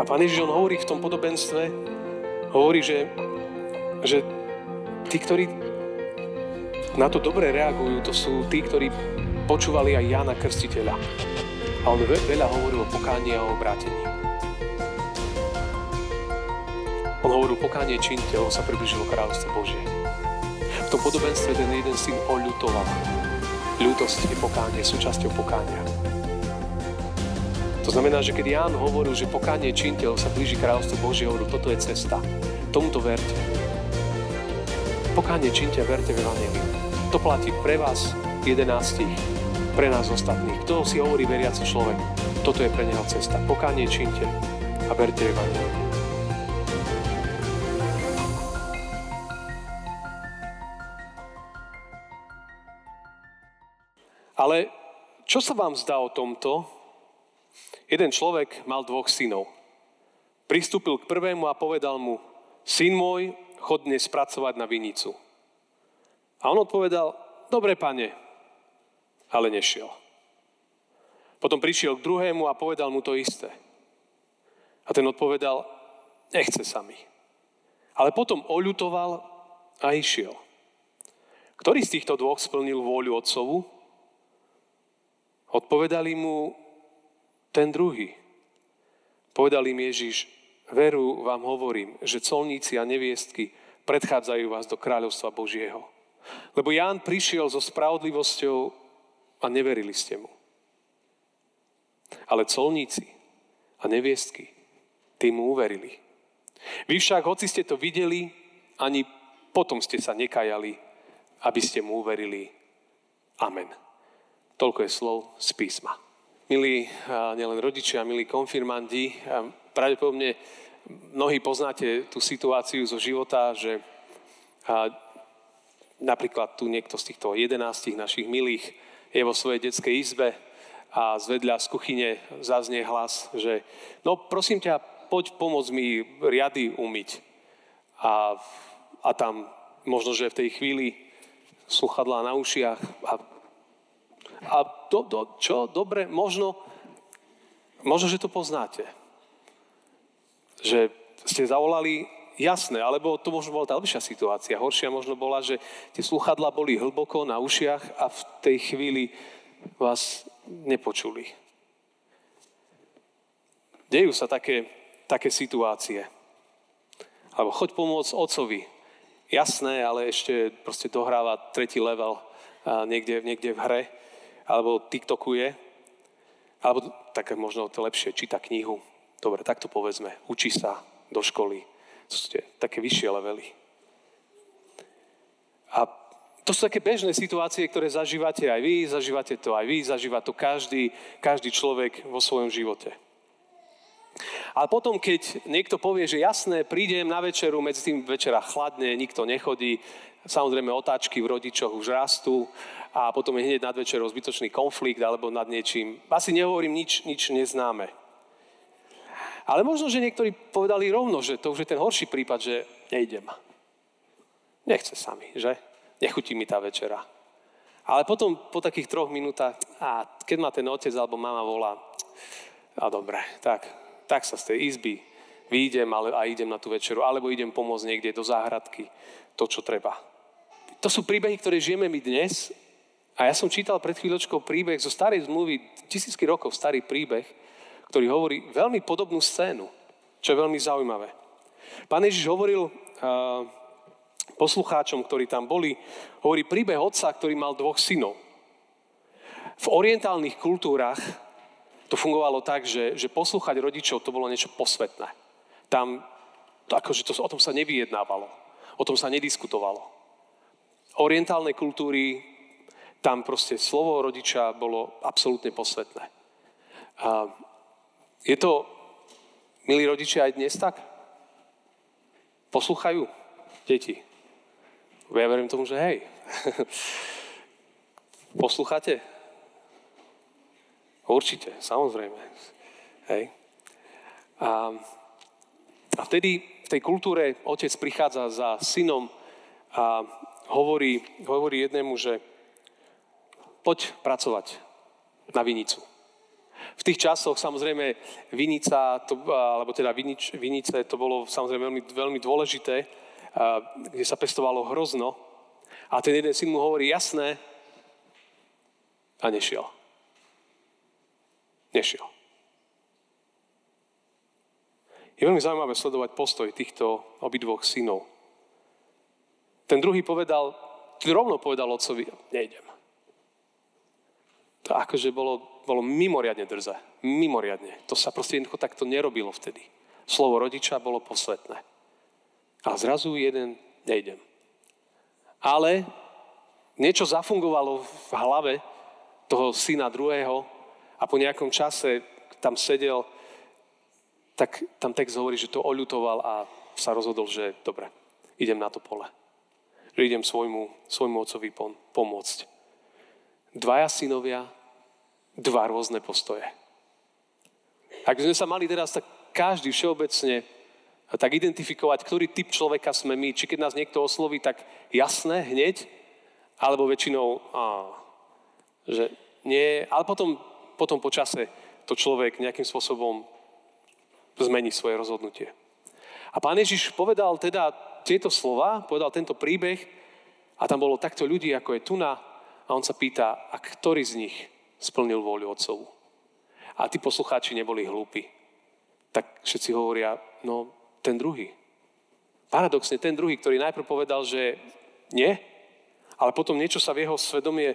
A Pán Ježiš, on hovorí v tom podobenstve, hovorí, že, že tí, ktorí na to dobre reagujú, to sú tí, ktorí počúvali aj Jána Krstiteľa. A on veľa hovoril o pokání a o obrátení. On hovoril, pokánie činte, on sa približilo kráľovstvo Božie. V tom podobenstve ten jeden syn oľutoval. Ľútosť je pokánie, súčasťou pokánia. To znamená, že keď Ján hovoril, že pokánie činte, sa blíži kráľovstvo Božie, toto je cesta. Tomuto verte. Pokánie činte a verte v Evangeliu. To platí pre vás, jedenáctich, pre nás ostatných. Kto si hovorí veriaci človek, toto je pre neho cesta. Pokánie činte a verte v Evangeliu. Ale čo sa vám zdá o tomto, Jeden človek mal dvoch synov. Pristúpil k prvému a povedal mu, syn môj, chod dnes pracovať na vinicu. A on odpovedal, dobre pane, ale nešiel. Potom prišiel k druhému a povedal mu to isté. A ten odpovedal, nechce sa. Ale potom oľutoval a išiel. Ktorý z týchto dvoch splnil vôľu otcovu? Odpovedali mu, ten druhý. Povedal im Ježiš, veru vám hovorím, že colníci a neviestky predchádzajú vás do kráľovstva Božieho. Lebo Ján prišiel so spravodlivosťou a neverili ste mu. Ale colníci a neviestky, tým mu uverili. Vy však, hoci ste to videli, ani potom ste sa nekajali, aby ste mu uverili. Amen. Toľko je slov z písma milí nielen rodičia, milí konfirmandi, pravdepodobne mnohí poznáte tú situáciu zo života, že napríklad tu niekto z týchto jedenástich našich milých je vo svojej detskej izbe a zvedľa z kuchyne zaznie hlas, že no prosím ťa, poď pomôcť mi riady umyť. A, a tam možno, že v tej chvíli sluchadlá na ušiach a a do, do, čo? Dobre, možno, možno, že to poznáte. Že ste zavolali jasné, alebo to možno bola tá lepšia situácia. Horšia možno bola, že tie sluchadla boli hlboko na ušiach a v tej chvíli vás nepočuli. Dejú sa také, také situácie. Alebo choď pomôcť otcovi. Jasné, ale ešte proste dohráva tretí level niekde, niekde v hre alebo tiktokuje, alebo tak možno to lepšie, číta knihu. Dobre, tak to povedzme. Učí sa do školy. Sú také vyššie levely. A to sú také bežné situácie, ktoré zažívate aj vy, zažívate to aj vy, zažíva to každý, každý človek vo svojom živote. Ale potom, keď niekto povie, že jasné, prídem na večeru, medzi tým večera chladne, nikto nechodí, samozrejme otáčky v rodičoch už rastú a potom je hneď nad večerou zbytočný konflikt alebo nad niečím. Asi nehovorím nič, nič neznáme. Ale možno, že niektorí povedali rovno, že to už je ten horší prípad, že nejdem. Nechce sa mi, že? Nechutí mi tá večera. Ale potom po takých troch minútach, a keď ma ten otec alebo mama volá, a dobre, tak, tak sa z tej izby výjdem ale, a idem na tú večeru, alebo idem pomôcť niekde do záhradky, to, čo treba. To sú príbehy, ktoré žijeme my dnes a ja som čítal pred chvíľočkou príbeh zo starej zmluvy, tisícky rokov starý príbeh, ktorý hovorí veľmi podobnú scénu, čo je veľmi zaujímavé. Pán Ježiš hovoril uh, poslucháčom, ktorí tam boli, hovorí príbeh otca, ktorý mal dvoch synov. V orientálnych kultúrach to fungovalo tak, že, že poslúchať rodičov to bolo niečo posvetné. Tam, to akože to, o tom sa nevyjednávalo, o tom sa nediskutovalo. Orientálne kultúry tam proste slovo rodiča bolo absolútne posvetné. A je to, milí rodičia, aj dnes tak? Poslúchajú deti? Ja verím tomu, že hej. Poslúchate? Určite, samozrejme. Hej. A, a vtedy v tej kultúre otec prichádza za synom a hovorí, hovorí jednému, že poď pracovať na vinicu. V tých časoch samozrejme vinica, to, alebo teda vinič, vinice, to bolo samozrejme veľmi, veľmi dôležité, kde sa pestovalo hrozno. A ten jeden syn mu hovorí, jasné, a nešiel. Nešiel. Je veľmi zaujímavé sledovať postoj týchto obidvoch synov. Ten druhý povedal, rovno povedal otcovi, nejdem. To akože bolo, bolo mimoriadne drze. Mimoriadne. To sa proste jednoducho takto nerobilo vtedy. Slovo rodiča bolo posvetné. A zrazu jeden, nejdem. Ale niečo zafungovalo v hlave toho syna druhého a po nejakom čase tam sedel tak tam text hovorí, že to oľutoval a sa rozhodol, že dobre, idem na to pole. Že idem svojmu, svojmu otcovi pomôcť. Dvaja synovia, dva rôzne postoje. Ak by sme sa mali teraz tak každý všeobecne tak identifikovať, ktorý typ človeka sme my, či keď nás niekto osloví, tak jasné, hneď, alebo väčšinou, á, že nie, ale potom, potom po čase to človek nejakým spôsobom zmení svoje rozhodnutie. A pán Ježiš povedal teda tieto slova, povedal tento príbeh a tam bolo takto ľudí, ako je Tuna a on sa pýta, a ktorý z nich splnil vôľu otcovu. A tí poslucháči neboli hlúpi. Tak všetci hovoria, no ten druhý. Paradoxne, ten druhý, ktorý najprv povedal, že nie, ale potom niečo sa v jeho svedomie,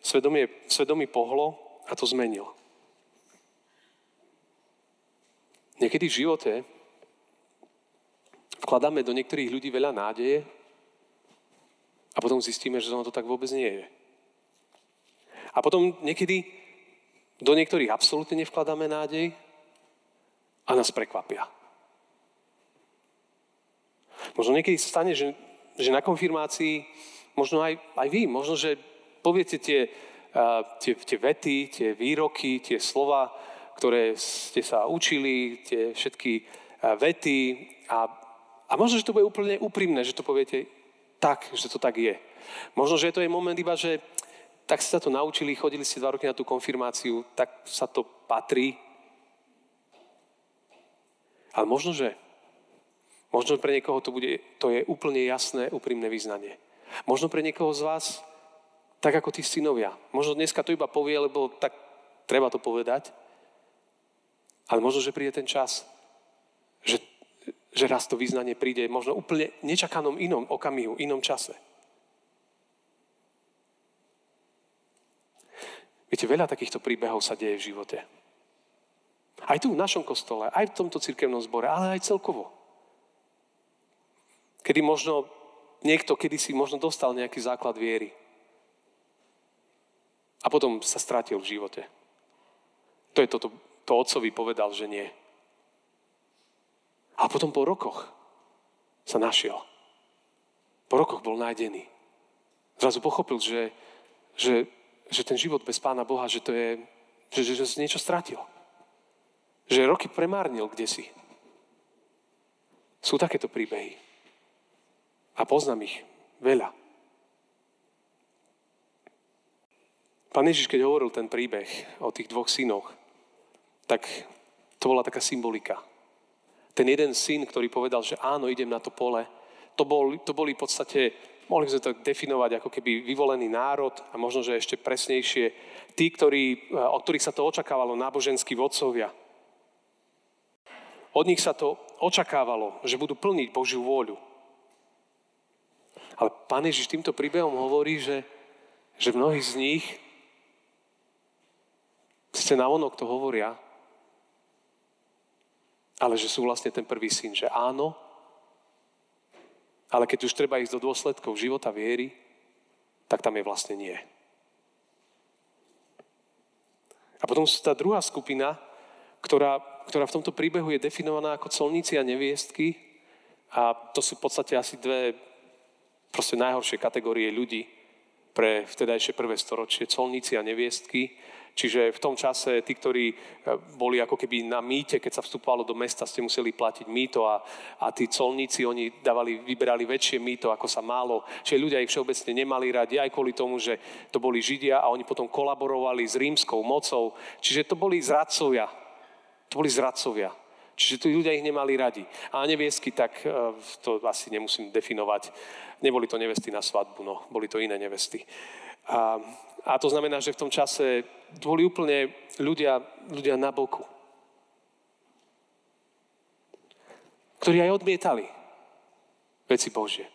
svedomie, svedomí pohlo a to zmenil. Niekedy v živote vkladáme do niektorých ľudí veľa nádeje a potom zistíme, že ono to tak vôbec nie je. A potom niekedy do niektorých absolútne nevkladáme nádej a nás prekvapia. Možno niekedy sa stane, že, že na konfirmácii, možno aj, aj vy, možno, že poviete tie, tie, tie vety, tie výroky, tie slova, ktoré ste sa učili, tie všetky vety a, a možno, že to bude úplne úprimné, že to poviete tak, že to tak je. Možno, že to je moment iba, že tak ste sa to naučili, chodili ste dva roky na tú konfirmáciu, tak sa to patrí. Ale možno, že možno pre niekoho to, bude, to je úplne jasné, úprimné vyznanie. Možno pre niekoho z vás, tak ako tí synovia. Možno dneska to iba povie, lebo tak treba to povedať. Ale možno, že príde ten čas, že raz to význanie príde možno úplne nečakanom inom okamihu, inom čase. Viete, veľa takýchto príbehov sa deje v živote. Aj tu v našom kostole, aj v tomto cirkevnom zbore, ale aj celkovo. Kedy možno niekto kedysi možno dostal nejaký základ viery. A potom sa stratil v živote. To je toto to otcovi povedal, že nie. A potom po rokoch sa našiel. Po rokoch bol nájdený. Zrazu pochopil, že, že, že ten život bez Pána Boha, že to je, že, že, že niečo stratil. Že roky premárnil kde si. Sú takéto príbehy. A poznám ich veľa. Pán Ježiš, keď hovoril ten príbeh o tých dvoch synoch, tak to bola taká symbolika. Ten jeden syn, ktorý povedal, že áno, idem na to pole, to, bol, to boli v podstate, mohli sme to definovať ako keby vyvolený národ a možno, že ešte presnejšie, tí, ktorí, od ktorých sa to očakávalo, náboženskí vodcovia. Od nich sa to očakávalo, že budú plniť Božiu vôľu. Ale Pán Ježiš týmto príbehom hovorí, že, že mnohí z nich, sice na onok to hovoria, ale že sú vlastne ten prvý syn, že áno, ale keď už treba ísť do dôsledkov života viery, tak tam je vlastne nie. A potom sú tá druhá skupina, ktorá, ktorá v tomto príbehu je definovaná ako colníci a neviestky. A to sú v podstate asi dve proste najhoršie kategórie ľudí. pre vtedajšie prvé storočie, colníci a neviestky. Čiže v tom čase tí, ktorí e, boli ako keby na mýte, keď sa vstupovalo do mesta, ste museli platiť mýto a, a tí colníci, oni dávali, vyberali väčšie mýto, ako sa málo. Čiže ľudia ich všeobecne nemali radi aj kvôli tomu, že to boli Židia a oni potom kolaborovali s rímskou mocou. Čiže to boli zradcovia. To boli zradcovia. Čiže tí ľudia ich nemali radi. A neviesky, tak e, to asi nemusím definovať. Neboli to nevesty na svadbu, no, boli to iné nevesty. A, a to znamená, že v tom čase boli úplne ľudia, ľudia na boku. Ktorí aj odmietali veci Božie.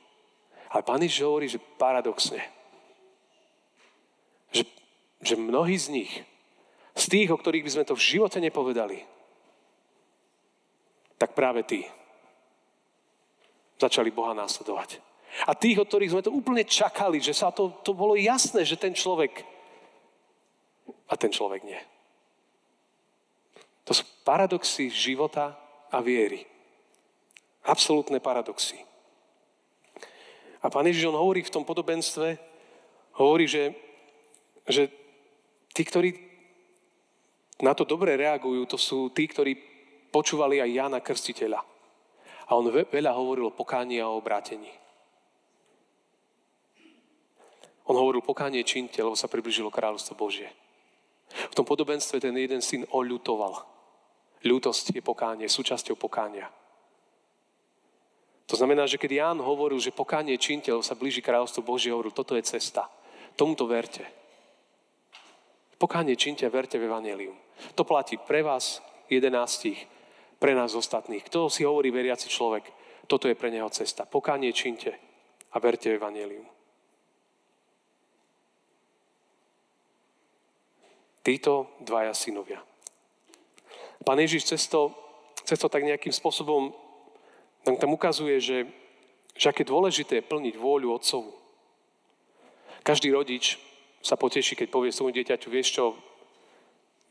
Ale Pán Ježiš hovorí, že paradoxne, že, že mnohí z nich, z tých, o ktorých by sme to v živote nepovedali, tak práve tí začali Boha následovať. A tých, od ktorých sme to úplne čakali, že sa to, to bolo jasné, že ten človek a ten človek nie. To sú paradoxy života a viery. Absolútne paradoxy. A pán Ježiš, on hovorí v tom podobenstve, hovorí, že, že tí, ktorí na to dobre reagujú, to sú tí, ktorí počúvali aj Jana Krstiteľa. A on veľa hovoril o pokání a o obrátení. On hovoril pokánie činte, lebo sa približilo kráľovstvo Božie. V tom podobenstve ten jeden syn oľutoval. Ľútosť je pokánie, súčasťou pokánia. To znamená, že keď Ján hovoril, že pokánie činte, lebo sa blíži kráľovstvo Božie, hovoril, toto je cesta. Tomuto verte. Pokánie činte verte v Evangelium. To platí pre vás, jedenáctich, pre nás ostatných. Kto si hovorí veriaci človek, toto je pre neho cesta. Pokánie činte a verte v Evangelium. Títo dvaja synovia. Pán Ježiš cesto, cesto tak nejakým spôsobom nám tam ukazuje, že, že aké dôležité je plniť vôľu otcovu. Každý rodič sa poteší, keď povie svojmu dieťaťu, vieš čo,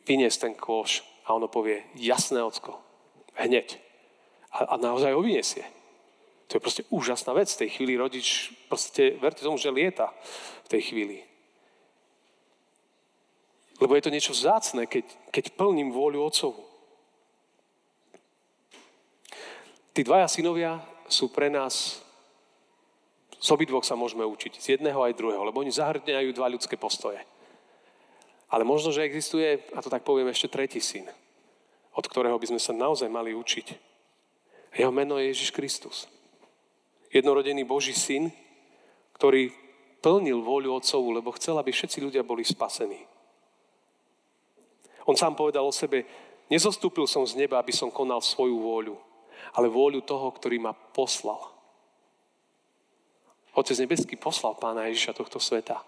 vynies ten kôš. A ono povie, jasné, ocko, Hneď. A, a naozaj ho vyniesie. To je proste úžasná vec. V tej chvíli rodič, proste, verte tomu, že lieta v tej chvíli. Lebo je to niečo zácne, keď, keď plním vôľu otcovu. Tí dvaja synovia sú pre nás, z obidvoch sa môžeme učiť, z jedného aj druhého, lebo oni zahrňajú dva ľudské postoje. Ale možno, že existuje, a to tak poviem, ešte tretí syn od ktorého by sme sa naozaj mali učiť. Jeho meno je Ježiš Kristus. Jednorodený Boží syn, ktorý plnil voľu Otcovu, lebo chcel, aby všetci ľudia boli spasení. On sám povedal o sebe, nezostúpil som z neba, aby som konal svoju vôľu, ale vôľu toho, ktorý ma poslal. Otec nebeský poslal pána Ježiša tohto sveta.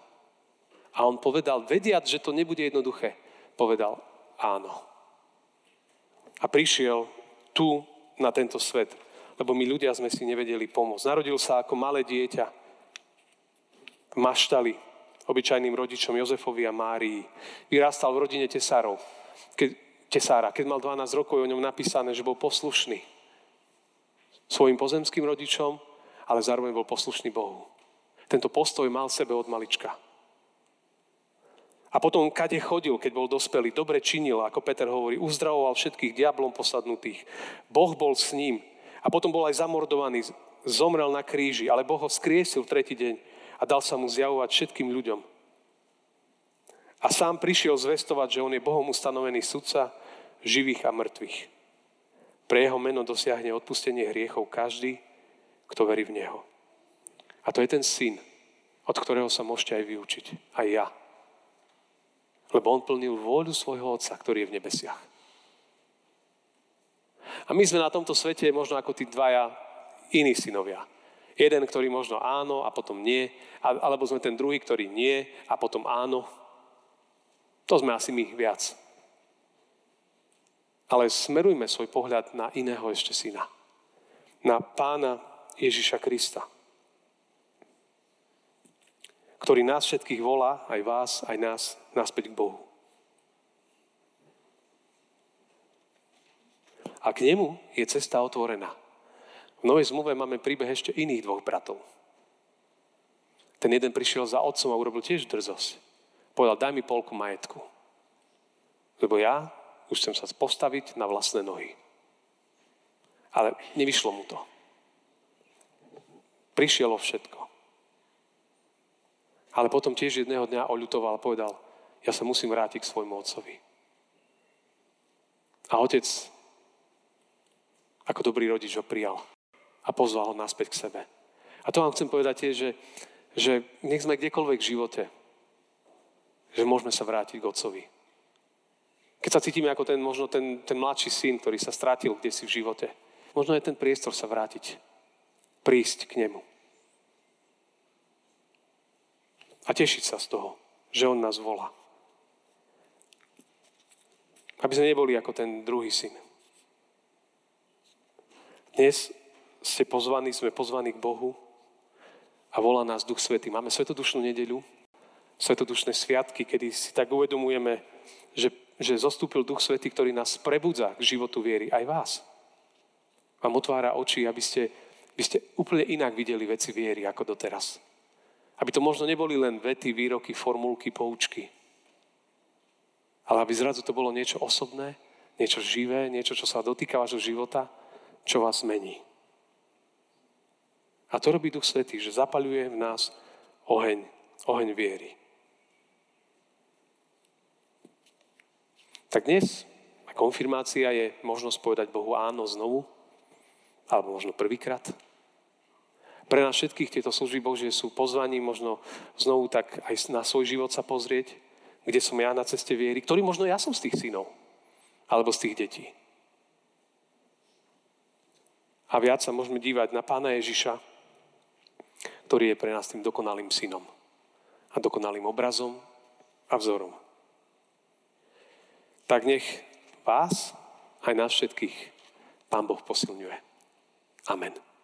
A on povedal, vediac, že to nebude jednoduché, povedal áno a prišiel tu na tento svet, lebo my ľudia sme si nevedeli pomôcť. Narodil sa ako malé dieťa v maštali obyčajným rodičom Jozefovi a Márii. Vyrástal v rodine tesárov. Keď, tesára. Keď mal 12 rokov, je o ňom napísané, že bol poslušný svojim pozemským rodičom, ale zároveň bol poslušný Bohu. Tento postoj mal sebe od malička. A potom, kade chodil, keď bol dospelý, dobre činil, ako Peter hovorí, uzdravoval všetkých diablom posadnutých. Boh bol s ním. A potom bol aj zamordovaný, zomrel na kríži, ale Boh ho skriesil tretí deň a dal sa mu zjavovať všetkým ľuďom. A sám prišiel zvestovať, že on je Bohom ustanovený sudca živých a mŕtvych. Pre jeho meno dosiahne odpustenie hriechov každý, kto verí v neho. A to je ten syn, od ktorého sa môžete aj vyučiť. Aj ja. Lebo on plnil vôľu svojho otca, ktorý je v nebesiach. A my sme na tomto svete možno ako tí dvaja iní synovia. Jeden, ktorý možno áno a potom nie, alebo sme ten druhý, ktorý nie a potom áno. To sme asi my viac. Ale smerujme svoj pohľad na iného ešte syna. Na pána Ježiša Krista ktorý nás všetkých volá, aj vás, aj nás, naspäť k Bohu. A k nemu je cesta otvorená. V Novej zmluve máme príbeh ešte iných dvoch bratov. Ten jeden prišiel za otcom a urobil tiež drzosť. Povedal, daj mi polku majetku. Lebo ja už chcem sa postaviť na vlastné nohy. Ale nevyšlo mu to. Prišiel všetko. Ale potom tiež jedného dňa oľutoval a povedal, ja sa musím vrátiť k svojmu otcovi. A otec, ako dobrý rodič, ho prijal a pozval ho naspäť k sebe. A to vám chcem povedať tiež, že, že nech sme kdekoľvek v živote, že môžeme sa vrátiť k Otcovi. Keď sa cítime ako ten, možno ten, ten mladší syn, ktorý sa strátil kde si v živote, možno je ten priestor sa vrátiť, prísť k nemu. A tešiť sa z toho, že on nás volá. Aby sme neboli ako ten druhý syn. Dnes ste pozvaní, sme pozvaní k Bohu a volá nás Duch Svetý. Máme svetodušnú nedeľu, svetodušné sviatky, kedy si tak uvedomujeme, že, že zostúpil Duch Svetý, ktorý nás prebudza k životu viery. Aj vás. Vám otvára oči, aby ste, aby ste úplne inak videli veci viery ako doteraz. Aby to možno neboli len vety, výroky, formulky, poučky. Ale aby zrazu to bolo niečo osobné, niečo živé, niečo, čo sa dotýka vášho života, čo vás mení. A to robí Duch Svetý, že zapaľuje v nás oheň, oheň viery. Tak dnes a konfirmácia je možnosť povedať Bohu áno znovu, alebo možno prvýkrát. Pre nás všetkých tieto služby Božie sú pozvaní možno znovu tak aj na svoj život sa pozrieť, kde som ja na ceste viery, ktorý možno ja som z tých synov, alebo z tých detí. A viac sa môžeme dívať na Pána Ježiša, ktorý je pre nás tým dokonalým synom a dokonalým obrazom a vzorom. Tak nech vás, aj nás všetkých, Pán Boh posilňuje. Amen.